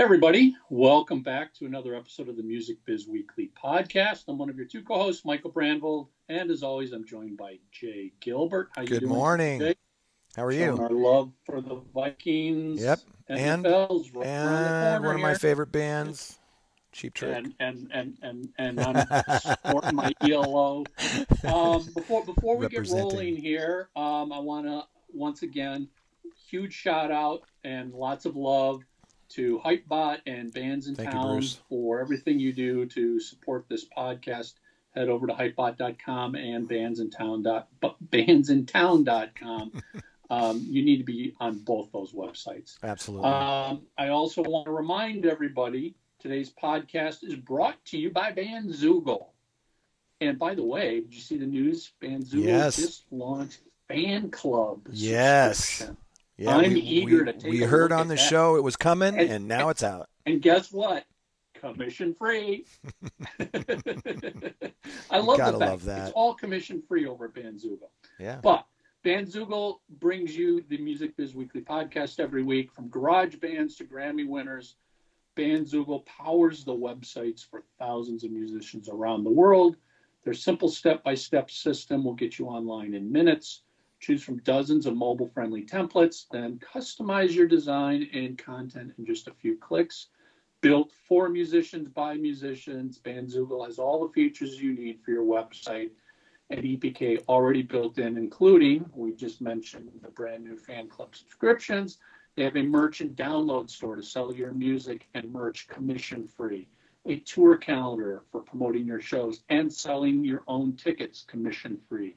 everybody, welcome back to another episode of the Music Biz Weekly podcast. I'm one of your two co-hosts, Michael Brandvold, and as always, I'm joined by Jay Gilbert. How you doing? Good doing, morning. Jay? How are you? Our love for the Vikings. Yep. And, right and one of my favorite bands, Cheap Trick. And and and and, and I'm sporting my ELO. Um, before before we get rolling here, um, I want to once again huge shout out and lots of love to Hypebot and Bands in Thank Town you, for everything you do to support this podcast. Head over to hypebot.com and bandsintown. bandsintown.com. um, you need to be on both those websites. Absolutely. Um, I also want to remind everybody today's podcast is brought to you by Bandzoogle. And by the way, did you see the news? Bandzoogle yes. just launched fan club. Yes. Yeah, I'm we, eager we, to take. We heard on the that. show it was coming, and, and now it's out. And guess what? Commission free. I love gotta the fact love that. It's all commission free over at Bandzoogle. Yeah. But Bandzoogle brings you the Music Biz Weekly podcast every week, from garage bands to Grammy winners. Bandzoogle powers the websites for thousands of musicians around the world. Their simple step-by-step system will get you online in minutes Choose from dozens of mobile friendly templates, then customize your design and content in just a few clicks. Built for musicians by musicians, Bandzoogle has all the features you need for your website and EPK already built in, including, we just mentioned the brand new fan club subscriptions. They have a merchant download store to sell your music and merch commission free, a tour calendar for promoting your shows and selling your own tickets commission free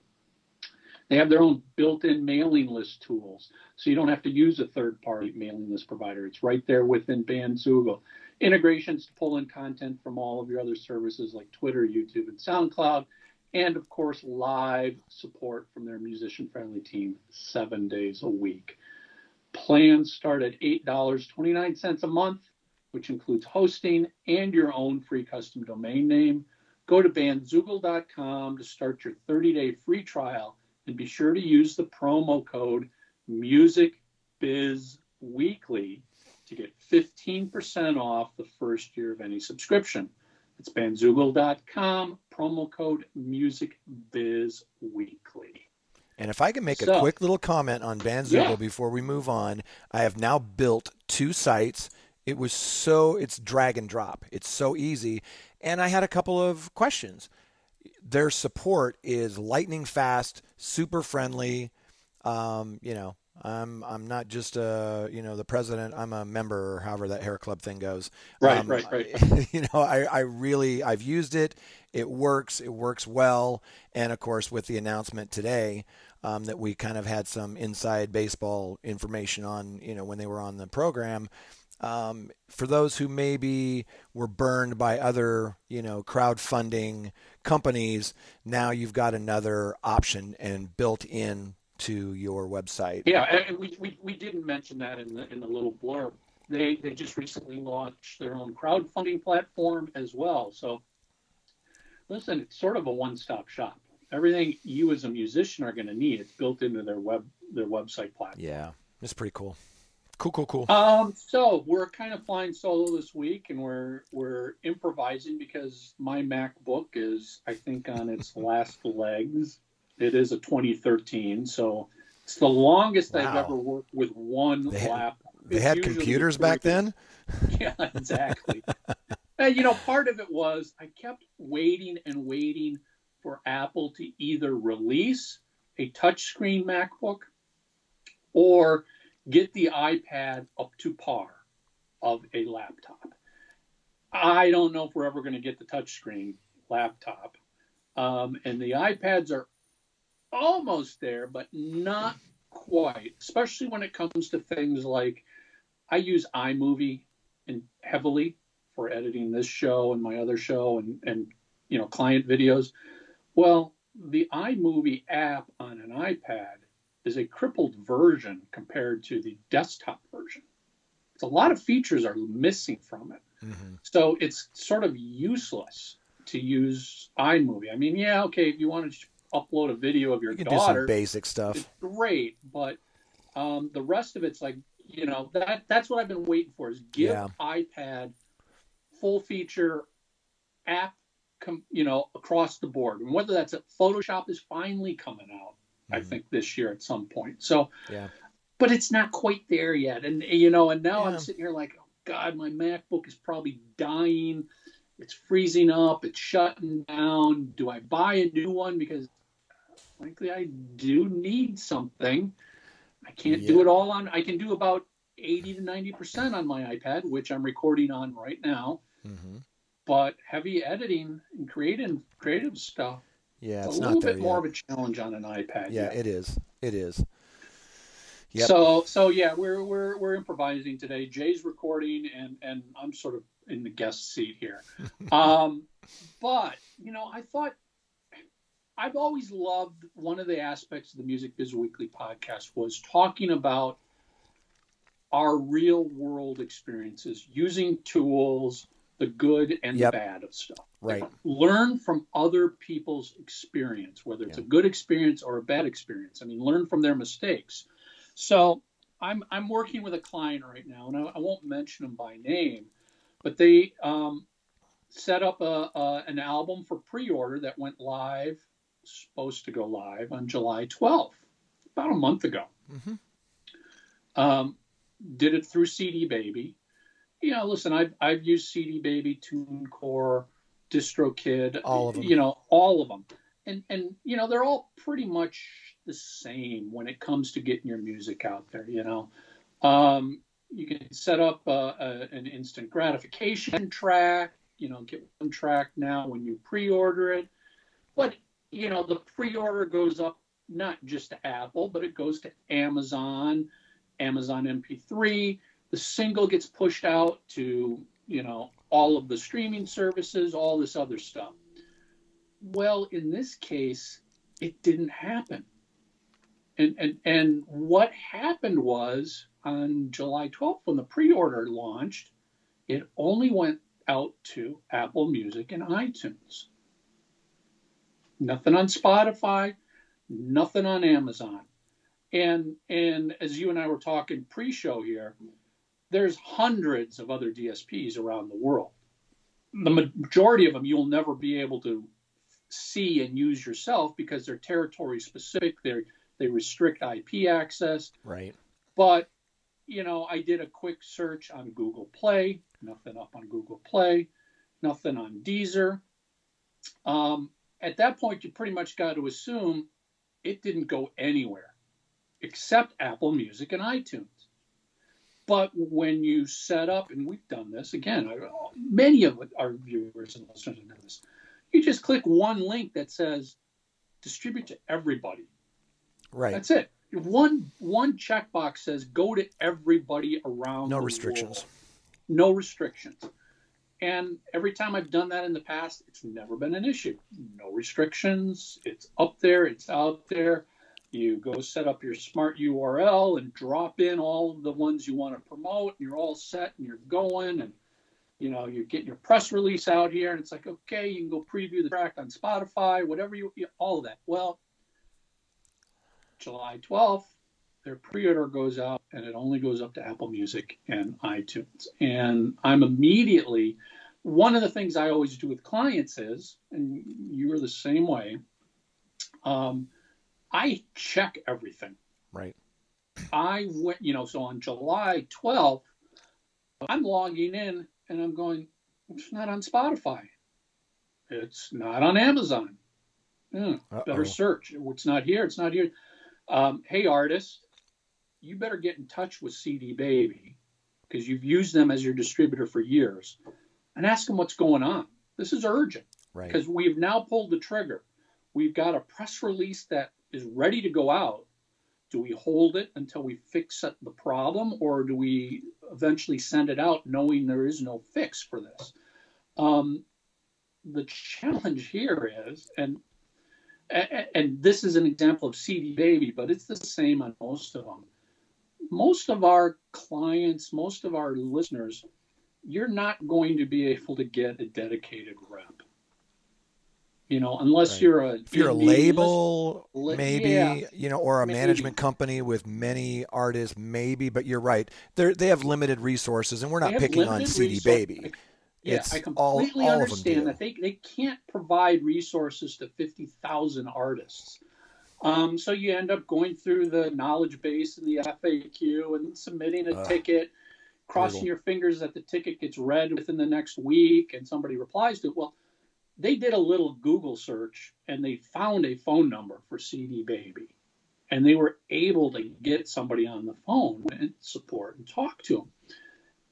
they have their own built-in mailing list tools, so you don't have to use a third-party mailing list provider. It's right there within Bandzoogle. Integrations to pull in content from all of your other services like Twitter, YouTube, and SoundCloud, and of course, live support from their musician-friendly team seven days a week. Plans start at $8.29 a month, which includes hosting and your own free custom domain name. Go to bandzoogle.com to start your 30-day free trial and be sure to use the promo code MusicBizWeekly to get 15% off the first year of any subscription. It's bandzoogle.com, promo code MusicBizWeekly. And if I can make so, a quick little comment on Bandzoogle yeah. before we move on, I have now built two sites. It was so, it's drag and drop. It's so easy. And I had a couple of questions their support is lightning fast, super friendly. Um, you know, I'm I'm not just a you know the president. I'm a member, or however that hair club thing goes. Right, um, right, right. you know, I I really I've used it. It works. It works well. And of course, with the announcement today. Um, that we kind of had some inside baseball information on, you know, when they were on the program. Um, for those who maybe were burned by other, you know, crowdfunding companies, now you've got another option and built in to your website. Yeah, and we, we, we didn't mention that in the in the little blurb. They they just recently launched their own crowdfunding platform as well. So listen, it's sort of a one-stop shop. Everything you as a musician are going to need, it's built into their web their website platform. Yeah, it's pretty cool. Cool, cool, cool. Um, so we're kind of flying solo this week, and we're we're improvising because my MacBook is, I think, on its last legs. It is a 2013, so it's the longest wow. I've ever worked with one they laptop. Had, they had computers back then. Yeah, exactly. and you know, part of it was I kept waiting and waiting for Apple to either release a touchscreen MacBook or get the iPad up to par of a laptop. I don't know if we're ever going to get the touchscreen laptop. Um, and the iPads are almost there, but not quite, especially when it comes to things like I use iMovie and heavily for editing this show and my other show and, and you know client videos. Well, the iMovie app on an iPad is a crippled version compared to the desktop version. It's a lot of features are missing from it. Mm-hmm. So it's sort of useless to use iMovie. I mean, yeah, okay, if you want to upload a video of your you daughter, basic stuff. great, but um, the rest of it's like you know that that's what I've been waiting for is give Yeah. iPad full feature app, com, you know, across the board, and whether that's at Photoshop is finally coming out. I Mhm. think this year at some point. So, Yeah. but it's not quite there yet, and you know, and now Yeah. I'm sitting here like, oh God, my MacBook is probably dying. It's freezing up. It's shutting down. Do I buy a new one because frankly, I do need something. I can't do it all on. I can do about eighty to ninety percent on my iPad, which I'm recording on right now. hmm But heavy editing and creating creative stuff, Yeah, it's a little bit more yet. of a challenge on an iPad. Yeah, yet. it is. It is. Yep. So so yeah, we're we're we're improvising today. Jay's recording and and I'm sort of in the guest seat here. um, but you know, I thought I've always loved one of the aspects of the Music Biz Weekly podcast was talking about our real world experiences, using tools, the good and Yep. the bad of stuff. Right. Learn from other people's experience, whether it's Yeah. a good experience or a bad experience. I mean, learn from their mistakes. So I'm I'm working with a client right now, and I, I won't mention them by name, but they um, set up a, a an album for pre-order that went live, supposed to go live on July 12th, about a month ago. Mhm. Um, did it through CD Baby. You know, listen, I've I've used CD Baby, TuneCore, DistroKid, All of them. You know, all of them, and and you know they're all pretty much the same when it comes to getting your music out there. You know, um, you can set up uh, a, an instant gratification track. You know, get one track now when you pre-order it, but you know the pre-order goes up not just to Apple, but it goes to Amazon, Amazon MP3. The single gets pushed out to you know all of the streaming services, all this other stuff. Well, in this case, it didn't happen. And and and what happened was on July 12th when the pre-order launched, it only went out to Apple Music and iTunes. Nothing on Spotify, nothing on Amazon. And and as you and I were talking pre-show here, there's hundreds of other DSPs around the world. The majority of them you'll never be able to see and use yourself because they're territory specific. They they restrict IP access. Right. But you know, I did a quick search on Google Play. Nothing up on Google Play. Nothing on Deezer. Um, at that point, you pretty much got to assume it didn't go anywhere except Apple Music and iTunes. But when you set up, and we've done this again, many of our viewers and listeners know this. You just click one link that says distribute to everybody. Right. That's it. One one checkbox says go to everybody around. No restrictions. world. No restrictions. And every time I've done that in the past, it's never been an issue. No restrictions. It's up there. It's out there. You go set up your smart URL and drop in all of the ones you want to promote. And you're all set and you're going. And you know you're getting your press release out here. And it's like okay, you can go preview the track on Spotify, whatever you, all of that. Well, July 12th, their pre-order goes out and it only goes up to Apple Music and iTunes. And I'm immediately one of the things I always do with clients is, and you are the same way. Um, I check everything. Right. I went, you know, so on July 12th, I'm logging in and I'm going, it's not on Spotify. It's not on Amazon. Uh-oh. better search. It's not here. It's not here. Um, hey, artist, you better get in touch with CD Baby because you've used them as your distributor for years and ask them what's going on. This is urgent Right. because we've now pulled the trigger. We've got a press release that is ready to go out. Do we hold it until we fix the problem, or do we eventually send it out knowing there is no fix for this? Um, the challenge here is, and and this is an example of CD Baby, but it's the same on most of them. Most of our clients, most of our listeners, you're not going to be able to get a dedicated rep. You know, unless Right. you're a If you're a label, maybe yeah, you know, or a maybe. management company with many artists, maybe. But you're right; they they have limited resources, and we're not picking on CD resource- Baby. Yeah, It's I completely all them understand that they, they can't provide resources to 50,000 artists. Um, so you end up going through the knowledge base and the FAQ and submitting a Ugh. ticket, crossing Brutal. your fingers that the ticket gets read within the next week and somebody replies to it. Well, they did a little Google search and they found a phone number for CD Baby. And they were able to get somebody on the phone and support and talk to them.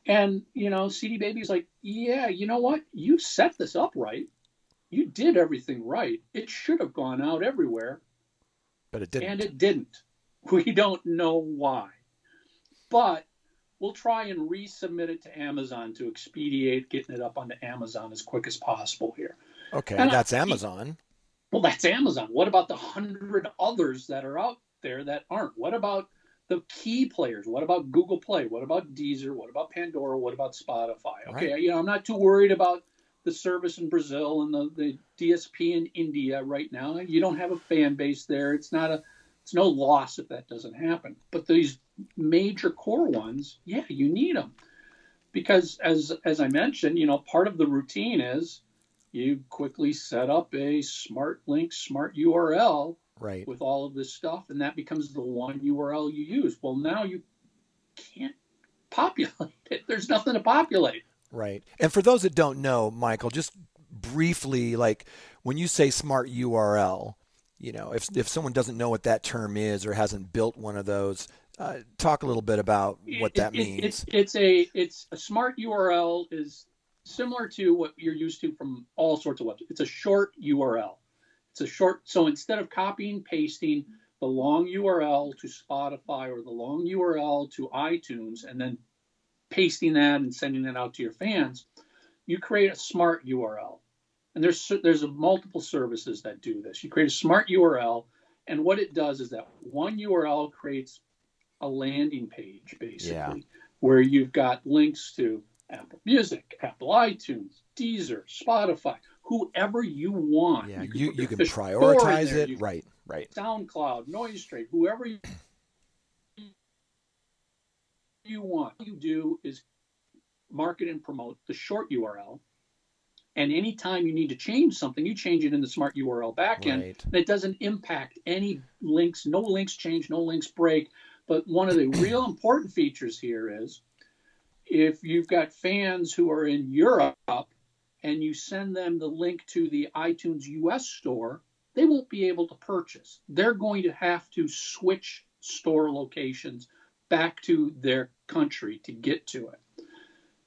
And, you know, CD Baby's like, yeah, you know what? You set this up right. You did everything right. It should have gone out everywhere, But it didn't. and it didn't. We don't know why. But we'll try and resubmit it to Amazon to expedite getting it up onto Amazon as quick as possible here. Okay, and I- that's Amazon. Well, that's Amazon. What about the hundred others that are out there that aren't? What about the key players? What about Google Play? What about Deezer? What about Pandora? What about Spotify? Okay, you know, I'm not too worried about the service in Brazil and the, the DSP in India right now. You don't have a fan base there. It's not a it's no loss if that doesn't happen. But these major core ones, yeah, you need them because as as I mentioned, you know, part of the routine is you quickly set up a smart link, smart URL Right. with all of this stuff, and that becomes the one URL you use. Well, now you can't populate it. There's nothing to populate. Right. And for those that don't know, Michael, just briefly, like when you say smart URL, you know, if if someone doesn't know what that term is or hasn't built one of those, uh, talk a little bit about what It- that it- means. It's it's a it's a smart URL is similar to what you're used to from all sorts of websites. It's a short URL. It's a short. So instead of copying pasting the long URL to Spotify or the long URL to iTunes and then pasting that and sending it out to your fans, you create a smart URL. And there's there's multiple services that do this. You create a smart URL, and what it does is that one URL creates a landing page basically Yeah. where you've got links to Apple Music, Apple iTunes, Deezer, Spotify, whoever you want. yeah, can you you can official store in prioritize there. it. You can Right. Right. SoundCloud, Noisetrade, whoever you, you want. What you do is market and promote the short URL. And anytime you need to change something, you change it in the smart URL backend. Right. And it doesn't impact any links. No links change, no links break. But one of the real important features here is if you've got fans who are in Europe and you send them the link to the iTunes US store, they won't be able to purchase. They're going to have to switch store locations back to their country to get to it.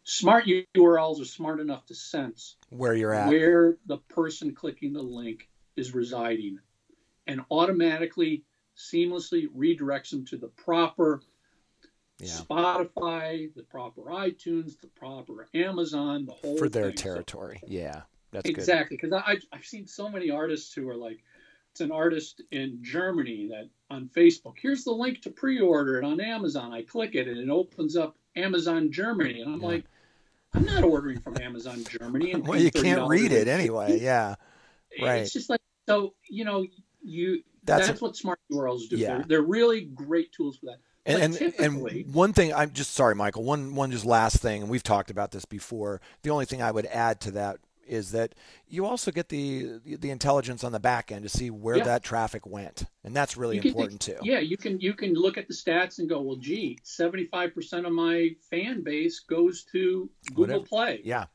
Smart URLs are smart enough to sense Where you're at. where the person clicking the link is residing and automatically seamlessly redirects them to the proper Yeah. Spotify, the proper iTunes, the proper Amazon, the whole For their thing. So- territory. Yeah. That's exactly, because I've, I've seen so many artists who are like, it's an artist in Germany that on Facebook, here's the link to pre-order it on Amazon. I click it and it opens up Amazon Germany, and I'm Yeah. like, I'm not ordering from Amazon Germany. And Well, you can't read it anyway. Yeah. Right. It's just like so, you know, you That's that's, what smart URLs do. Yeah. They're, they're really great tools for that. And, But and and one thing I'm just sorry, Michael. One one just last thing, and we've talked about this before. The only thing I would add to that is that you also get the the intelligence on the back end to see where Yeah. that traffic went, and that's really can- important too. Yeah, you can you can look at the stats and go, well, gee, 75% of my fan base goes to Google Whatever. Play, Yeah.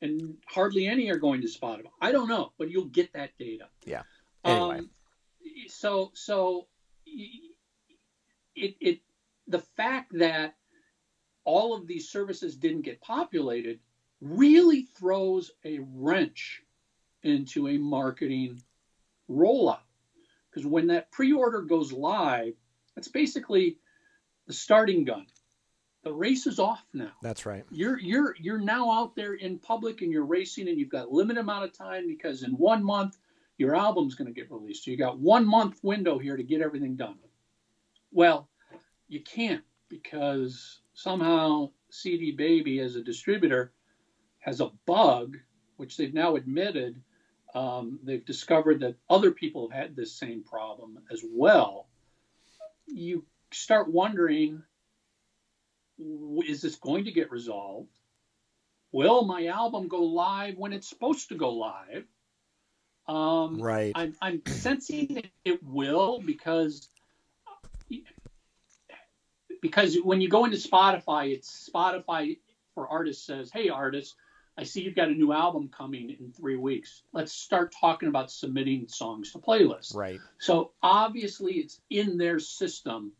and hardly any are going to Spotify. I don't know, but you'll get that data. Yeah. Anyway. Um, so so it it the fact that all of these services didn't get populated really throws a wrench into a marketing rollout. Because when that pre-order goes live that's basically the starting gun. The race is off now. That's right. you're you're you're now out there in public and you're racing and you've got a limited amount of time because in one month your album's going to get released. So you got one month window here to get everything done well you can't because somehow cd baby as a distributor has a bug which they've now admitted um, they've discovered that other people have had this same problem as well. You start wondering is this going to get resolved? Will my album go live when it's supposed to go live? Um, right. I'm, I'm sensing it will because because when you go into Spotify, it's Spotify for artists says, "Hey, artists, I see you've got a new album coming in three weeks. Let's start talking about submitting songs to playlists." Right. So obviously, it's in their system,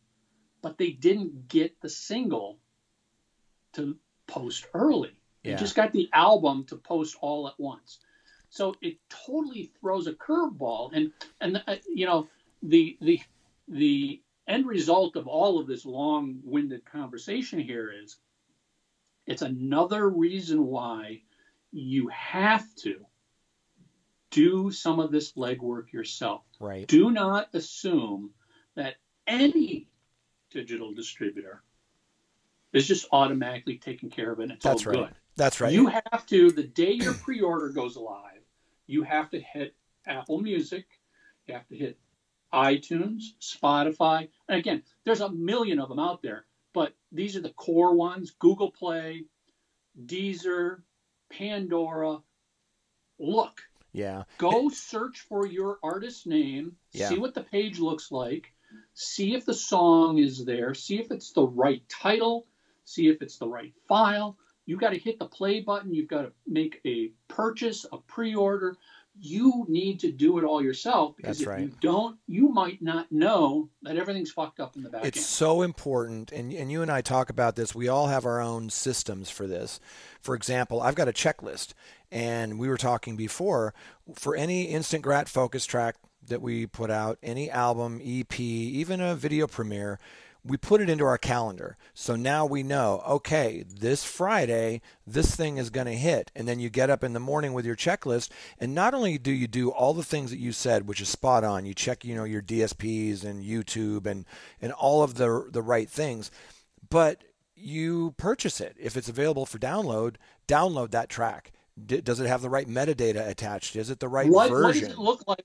but they didn't get the single to post early. They just got the album to post all at once. So it totally throws a curveball, and and uh, you know the the the end result of all of this long-winded conversation here is it's another reason why you have to do some of this legwork yourself. Right. Do not assume that any digital distributor is just automatically taking care of it. And it's That's all right. good. That's right. You have to, the day your pre order goes live, you have to hit Apple Music, you have to hit iTunes, Spotify. And again, there's a million of them out there, but these are the core ones Google Play, Deezer, Pandora. Look, yeah. go search for your artist name, Yeah. see what the page looks like, see if the song is there, see if it's the right title, see if it's the right file. You got to hit the play button. You've got to make a purchase, a pre-order. You need to do it all yourself because That's if right. you don't, you might not know that everything's fucked up in the back It's end. so important, and, and you and I talk about this. We all have our own systems for this. For example, I've got a checklist, and we were talking before for any instant grat focus track that we put out, any album, EP, even a video premiere, we put it into our calendar. So now we know, okay, this Friday, this thing is going to hit. And then you get up in the morning with your checklist, and not only do you do all the things that you said, which is spot on, you check, you know, your DSPs and YouTube and and all of the the right things, but you purchase it if it's available for download. Download that track. Does it have the right metadata attached? Is it the right what, what does it look like?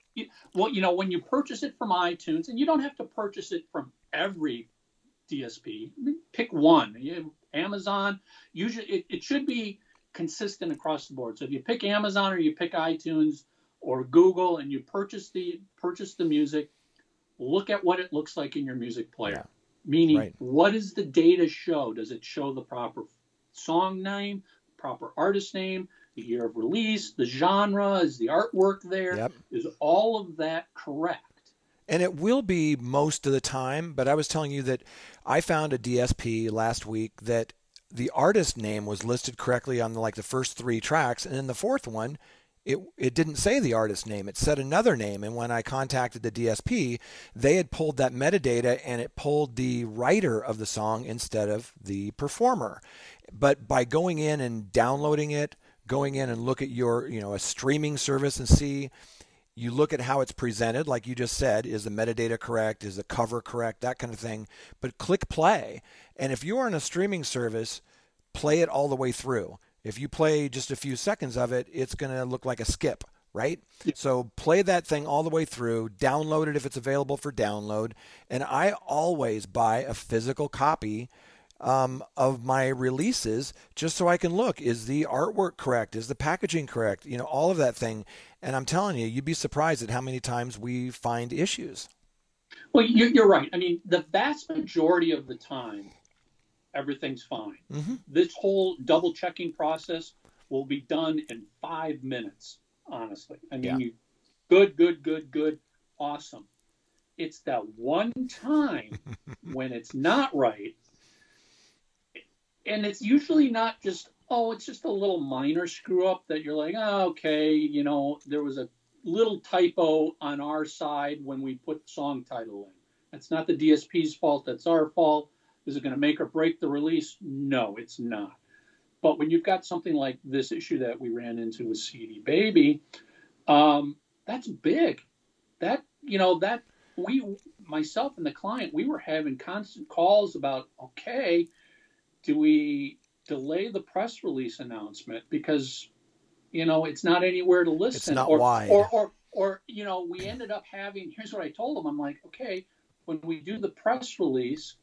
Well, you know, when you purchase it from iTunes, and you don't have to purchase it from every DSP. Mm-hmm. Pick one. You, Amazon. Usually, it, it should be consistent across the board. So if you pick Amazon or you pick iTunes or Google, and you purchase the purchase the music, look at what it looks like in your music player. Yeah. Meaning, Right. what does the data show? Does it show the proper song name, proper artist name, the year of release, the genre? Is the artwork there? Yep. Is all of that correct? And it will be most of the time, but I was telling you that I found a DSP last week that the artist name was listed correctly on like the first three tracks, and in the fourth one, it it didn't say the artist name. It said another name. And when I contacted the DSP, they had pulled that metadata and it pulled the writer of the song instead of the performer. But by going in and downloading it, going in and look at your, you know, a streaming service and see you look at how it's presented, like you just said, is the metadata correct? Is the cover correct? That kind of thing. But click play. And if you are in a streaming service, play it all the way through. If you play just a few seconds of it, it's going to look like a skip, right? So play that thing all the way through, download it if it's available for download. And I always buy a physical copy um, of my releases just so I can look is the artwork correct? Is the packaging correct? You know, all of that thing. And I'm telling you, you'd be surprised at how many times we find issues. Well, you- you're right. I mean, the vast majority of the time, everything's fine. Mhm. This whole double checking process will be done in five minutes, honestly. I mean, Yeah. you, good, good, good, good, awesome. It's that one time when it's not right. And it's usually not just, oh, it's just a little minor screw up that you're like, oh, okay, you know, there was a little typo on our side when we put the song title in. That's not the DSP's fault. That's our fault. Is it going to make or break the release? No, it's not. But when you've got something like this issue that we ran into with CD Baby, um, that's big. That you know that we myself and the client we were having constant calls about okay, do we delay the press release announcement because You know, it's not anywhere to listen. It's not or, wide. Or, or, or, you know, we ended up having. Here's what I told them. I'm like, okay, when we do the press release,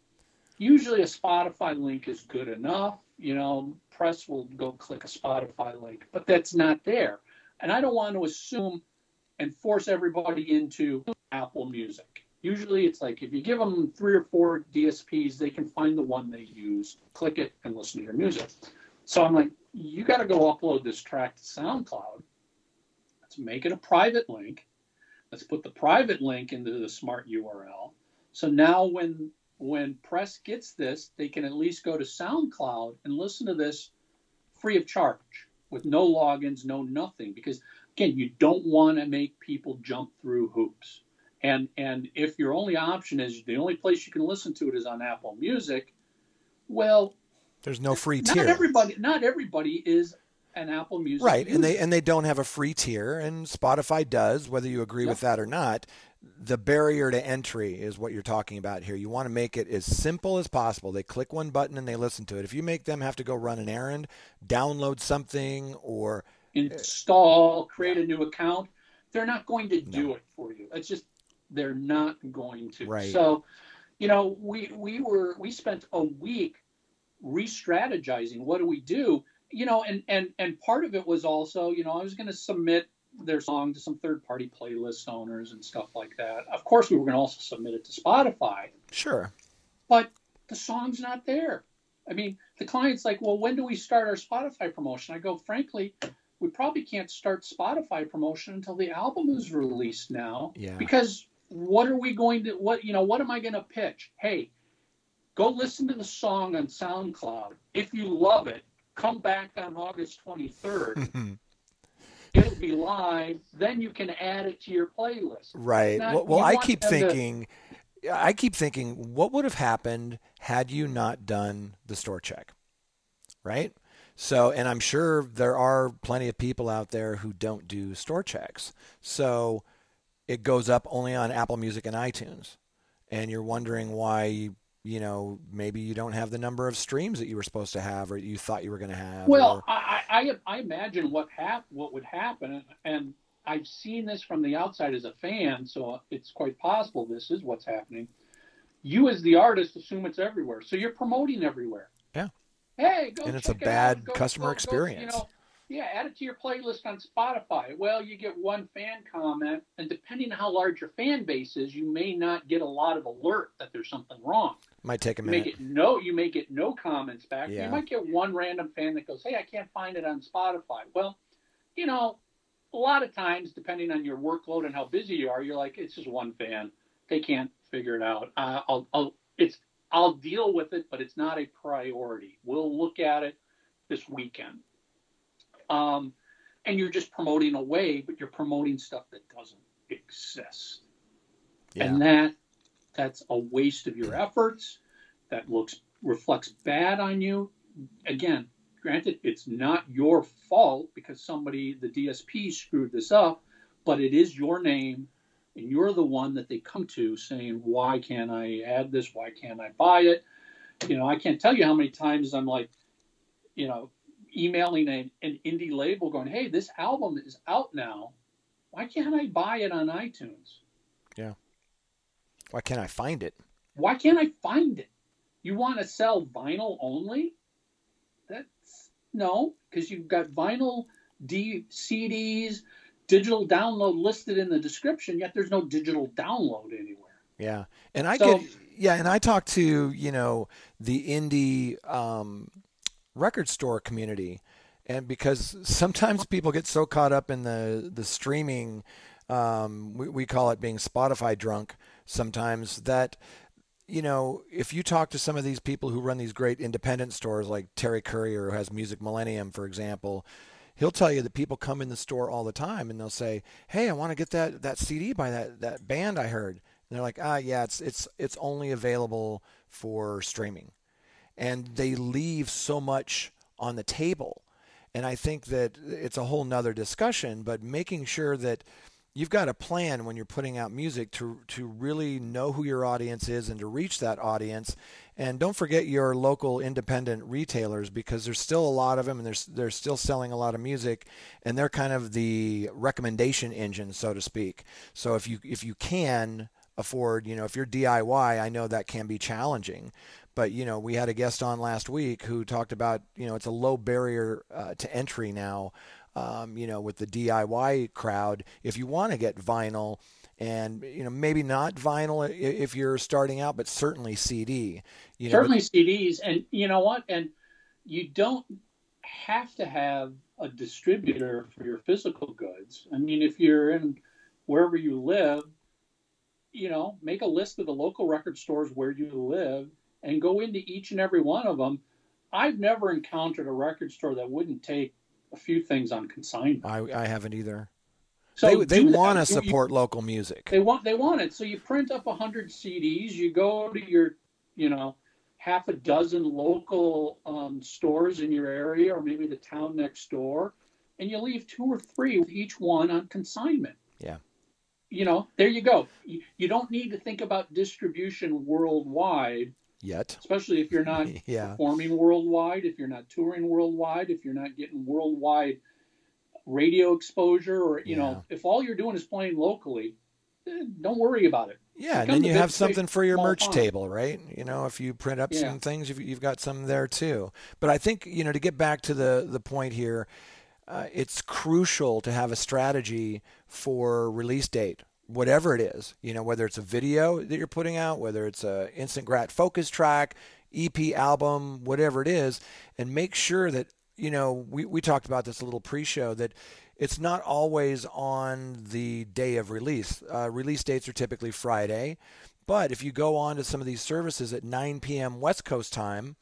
usually a Spotify link is good enough. You know, press will go click a Spotify link, but that's not there. And I don't want to assume and force everybody into Apple Music. Usually it's like if you give them three or four DSPs, they can find the one they use, click it, and listen to your music. So I'm like, you got to go upload this track to SoundCloud. Let's make it a private link. Let's put the private link into the smart URL. So now when when press gets this, they can at least go to SoundCloud and listen to this free of charge with no logins, no nothing. Because again, you don't want to make people jump through hoops. And and if your only option is the only place you can listen to it is on Apple Music, well, there's no free not tier. everybody not everybody is an Apple Music right, and they and they don't have a free tier, and Spotify does, whether you agree with that or not. The barrier to entry is what you're talking about here. You want to make it as simple as possible. They click one button and they listen to it. If you make them have to go run an errand, download something, or install, create a new account, they're not going to do it for you. It's just they're not going to. Right. So, you know, we we were we spent a week re-strategizing. What do we do? You know, and and and part of it was also, you know, I was going to submit their song to some third-party playlist owners and stuff like that. Of course, we were going to also submit it to Spotify, sure, but the song's not there. I mean, the client's like, "Well, when do we start our Spotify promotion?" I go, "Frankly, we probably can't start Spotify promotion until the album is released now. Yeah. Because what are we going to what you know, what am I going to pitch? Hey, go listen to the song on SoundCloud. If you love it, come back on August 23rd. Hmm. It'll be live, then you can add it to your playlist. right. Not- well, well I keep them to- thinking, I keep thinking, what would have happened had you not done the store check, right? So, and I'm sure there are plenty of people out there who don't do store checks. So, it goes up only on Apple Music and iTunes, and you're wondering why. You know, maybe you don't have the number of streams that you were supposed to have, or you thought you were going to have. Well, or- I, I, I imagine what hap- what would happen, and I've seen this from the outside as a fan, so it's quite possible this is what's happening. You, as the artist, assume it's everywhere, so you're promoting everywhere. Yeah. Hey, go And it's a it bad. Go- customer go- go, experience. you know, yeah, add it to your playlist on Spotify. Well, you get one fan comment, and depending on how large your fan base is, you may not get a lot of alert that there's something wrong. might take a minute. You may get no, you may get no comments back. Yeah. You might get one random fan that goes, "Hey, I can't find it on Spotify." Well, you know, a lot of times, depending on your workload and how busy you are, you're like, "It's just one fan. They can't figure it out. Uh, I'll, I'll, it's, I'll deal with it, but it's not a priority. We'll look at it this weekend." Um, and you're just promoting away, but you're promoting stuff that doesn't exist. Yeah. and that that's a waste of your efforts. That looks reflects bad on you. Again granted it's not your fault because somebody the dsp screwed this up but it is your name and you're the one that they come to saying why can't i add this? Why can't i buy it? You know i can't tell you how many times i'm like you know emailing an, an indie label going hey this album is out now why can't i buy it on itunes Yeah. Why can't I find it? why can't I find it? You want to sell vinyl only? That's no, because you've got vinyl D CDs, digital download listed in the description, yet there's no digital download anywhere. Yeah, and I So- get yeah, and I talk to you know the indie um, record store community, and because sometimes people get so caught up in the the streaming, um, we, we call it being Spotify drunk. Sometimes that you know if you talk to some of these people who run these great independent stores like Terry Currier who has Music Millennium for example. He'll tell you that people come in the store all the time and they'll say, "Hey, I want to get that, that CD by that, that band I heard." And they're like, ah, yeah, it's it's it's only available for streaming, and they leave so much on the table. And I think that it's a whole nother discussion, but making sure that you've got a plan when you're putting out music to to really know who your audience is and to reach that audience. And don't forget your local independent retailers because there's still a lot of them and they're, they're still selling a lot of music and they're kind of the recommendation engine, so to speak. So if you if you can afford, you know, if you're DIY, I know that can be challenging. But you know, we had a guest on last week who talked about, you know, it's a low barrier uh, to entry now um, you know, with the DIY crowd, if you want to get vinyl, and you know maybe not vinyl if you're starting out, but certainly CD. You certainly CDs, and you know what, and you don't have to have a distributor for your physical goods. I mean, if you're in wherever you live, you know, make a list of the local record stores where you live and go into each and every one of them. I've never encountered a record store that wouldn't take a few things on consignment. I, I haven't either. So they, they want to support you, local music. They want they want it. So you print up a hundred CDs. You go to your, you know, half a dozen local um, stores in your area, or maybe the town next door, and you leave two or three with each one on consignment. Yeah. You know, there you go. You, you don't need to think about distribution worldwide yet. Especially if you're not yeah. performing worldwide, if you're not touring worldwide, if you're not getting worldwide radio exposure, or you yeah. know, if all you're doing is playing locally, eh, don't worry about it. Yeah, and then you have something for your merch table, right? You know, if you print up yeah. some things, you've, you've got some there too. But I think you know to get back to the the point here, uh, it's crucial to have a strategy for release date whatever it is, you know, whether it's a video that you're putting out, whether it's a instant grat focus track, EP album, whatever it is, and make sure that, you know, we, we talked about this a little pre-show that it's not always on the day of release. Uh, release dates are typically Friday, but if you go on to some of these services at 9 p.m. West Coast time,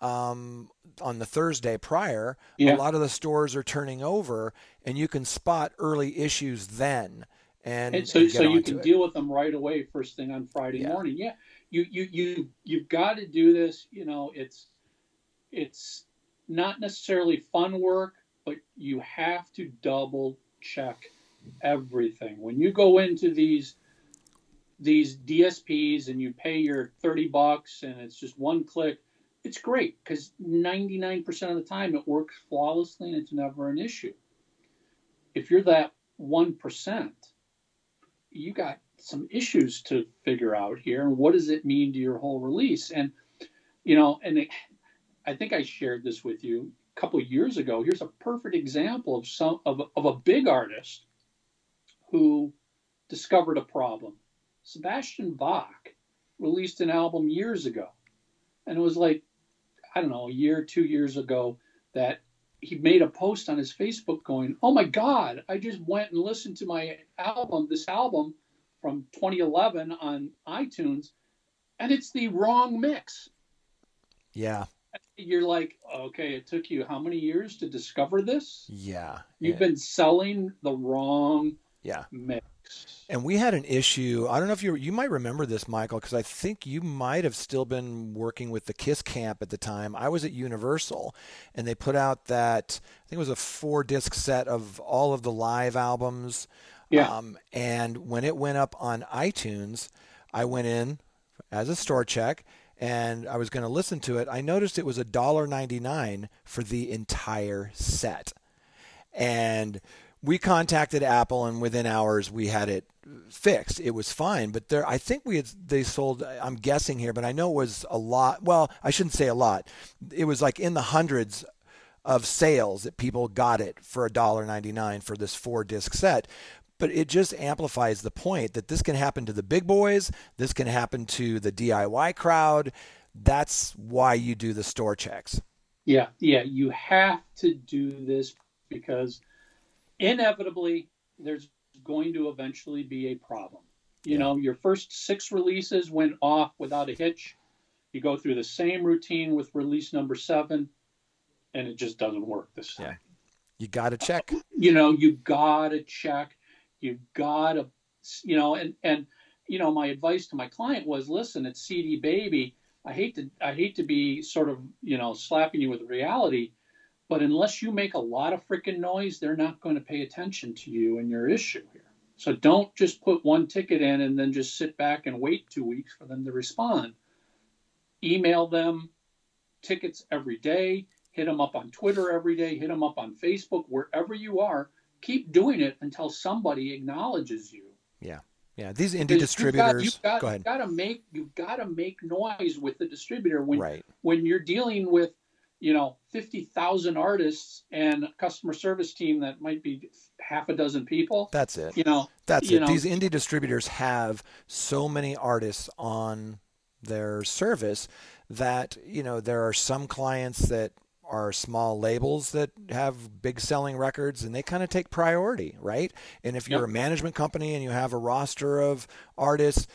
um, on the Thursday prior, yeah. a lot of the stores are turning over, and you can spot early issues then and, and so and so you can it. deal with them right away first thing on Friday yeah. morning. Yeah, you you you you've got to do this. You know, it's it's not necessarily fun work, but you have to double check everything when you go into these these DSPs and you pay your 30 bucks and it's just one click, it's great because 99% of the time it works flawlessly and it's never an issue. If you're that 1%, you got some issues to figure out here and what does it mean to your whole release? And you know and it, i think i shared this with you a couple years ago. Here's a perfect example of some of, of a big artist who discovered a problem. Sebastian bach released an album years ago and it was like i don't know a year two years ago that he made a post on his Facebook going, "Oh my God, I just went and listened to my album, this album from 2011 on iTunes, and it's the wrong mix." Yeah. You're like, okay, it took you how many years to discover this? Yeah. You've yeah. been selling the wrong yeah. mix. And we had an issue. I don't know if you you might remember this, Michael, because I think you might have still been working with the Kiss Camp at the time. I was at Universal, and they put out that I think it was a four disc set of all of the live albums. Yeah. Um, and when it went up on iTunes, I went in as a store check and I was going to listen to it. I noticed it was a dollar ninety nine for the entire set, and we contacted Apple, and within hours we had it fixed. It was fine, but there, I think we had they sold. I'm guessing here, but I know it was a lot. Well, I shouldn't say a lot. It was like in the hundreds of sales that people got it for a dollar ninety nine for this four disc set. But it just amplifies the point that this can happen to the big boys. This can happen to the DIY crowd. That's why you do the store checks. Yeah, yeah, you have to do this because inevitably there's going to eventually be a problem. You yeah. know, your first six releases went off without a hitch. You go through the same routine with release number seven, and it just doesn't work this time. Yeah. You got to check. You know, you got to check. You got to, you know, and and you know, my advice to my client was, listen, it's CD baby. I hate to I hate to be sort of you know slapping you with reality, but unless you make a lot of freaking noise, they're not going to pay attention to you and your issue here. So don't just put one ticket in and then just sit back and wait two weeks for them to respond. Email them tickets every day, hit them up on Twitter every day, hit them up on Facebook, wherever you are. Keep doing it until somebody acknowledges you. Yeah. Yeah, these indie distributors. You've got, you've got, go ahead. You've got to make you've got to make noise with the distributor when right. when you're dealing with you know 50,000 artists and a customer service team that might be half a dozen people. That's it. You know. That's you it. know- These indie distributors have so many artists on their service that, you know, there are some clients that are small labels that have big selling records and they kind of take priority, right? And if you're Yep. a management company and you have a roster of artists,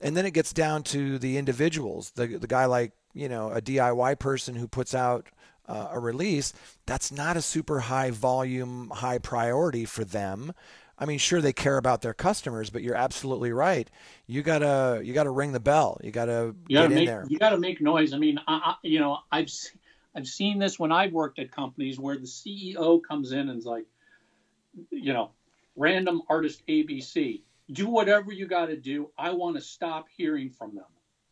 and then it gets down to the individuals, the the guy like, you know, a DIY person who puts out uh, a release, that's not a super high volume, high priority for them. I mean, sure they care about their customers, but you're absolutely right. You gotta you gotta ring the bell. You gotta You got get to in make there. you got to make noise. I mean, I, I, you know, I've I've seen this when I've worked at companies where the CEO comes in and is like, you know, random artist ABC, do whatever you got to do. I want to stop hearing from them.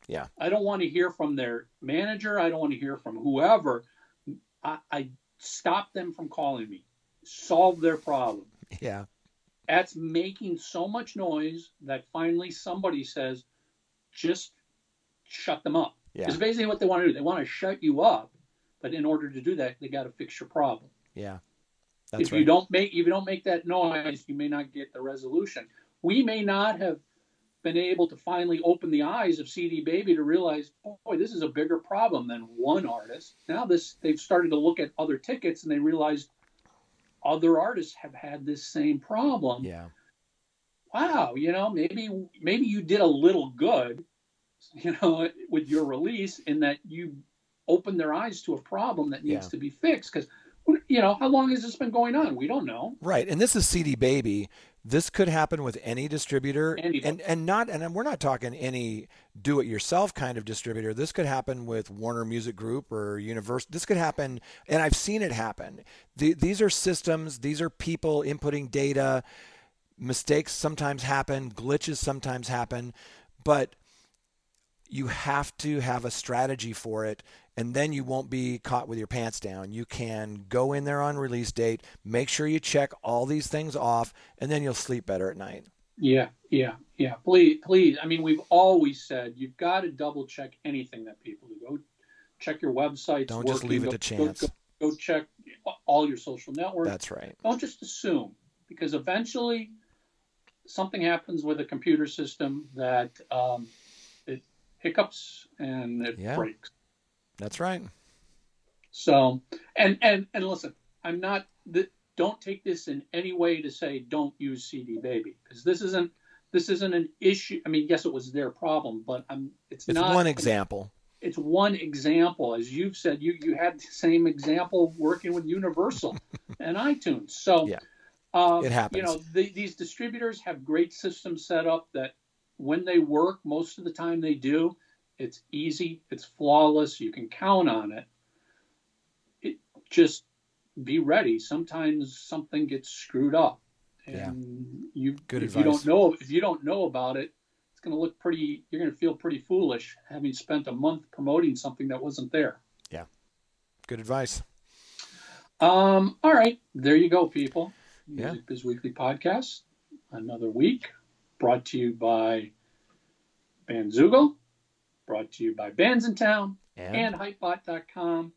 Yeah. I don't want to hear from their manager. I don't want to hear from whoever. I, I stop them from calling me. Solve their problem. Yeah, That's making so much noise that finally somebody says, just shut them up. yeah, It's basically what they want to do. They want to shut you up, but in order to do that, they got to fix your problem. yeah. That's if right. you don't make if you don't make that noise, you may not get the resolution. We may not have been able to finally open the eyes of CD Baby to realize, boy, this is a bigger problem than one artist. Now this they've started to look at other tickets and they realized other artists have had this same problem yeah, wow, you know, maybe maybe you did a little good, you know, with your release in that you opened their eyes to a problem that needs Yeah. to be fixed. Because, you know, how long has this been going on? We don't know. right. And this is CD Baby. This could happen with any distributor, Anybody. and and not and we're not talking any do-it-yourself kind of distributor. This could happen with Warner Music Group or Universal. This could happen, and I've seen it happen. The, these are systems. These are people inputting data. Mistakes sometimes happen. Glitches sometimes happen, but you have to have a strategy for it and then you won't be caught with your pants down. You can go in there on release date, make sure you check all these things off, and then you'll sleep better at night. Yeah, yeah, yeah. Please, please. I mean, we've always said you've got to double check anything that people do. Go check your websites. Don't just leave it Go- to chance. Go, go, go check all your social networks. That's right. don't just assume because eventually something happens with a computer system that um, it hiccups and it Yeah. breaks That's right. so and and and listen i'm not th- don't take this in any way to say don't use cd baby because this isn't this isn't an issue i mean yes it was their problem but i'm it's, It's not one example. it's one example as you've said you you had the same example working with universal and itunes so Yeah. uh, It happens. you know the, these distributors have great systems set up that when they work most of the time they do it's easy it's flawless you can count on it. It just be ready. Sometimes something gets screwed up. Yeah. and you Good if you don't know if you don't know about it it's going to look pretty you're going to feel pretty foolish having spent a month promoting something that wasn't there. Yeah. Good advice. um all right. There you go people. Yeah. music biz weekly podcast. Another week brought to you by bandzoogle brought to you by Bandsintown And, and hypebot.com.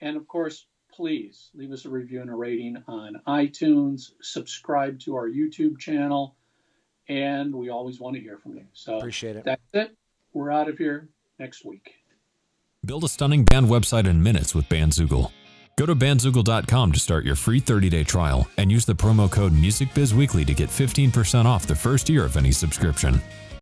And of course, please leave us a review and a rating on iTunes, subscribe to our YouTube channel, and we always want to hear from you. So appreciate it. that's it. We're out of here next week. Build a stunning band website in minutes with Bandzoogle. Go to bandzoogle.com to start your free 30-day trial and use the promo code MusicBizWeekly to get 15% off the first year of any subscription.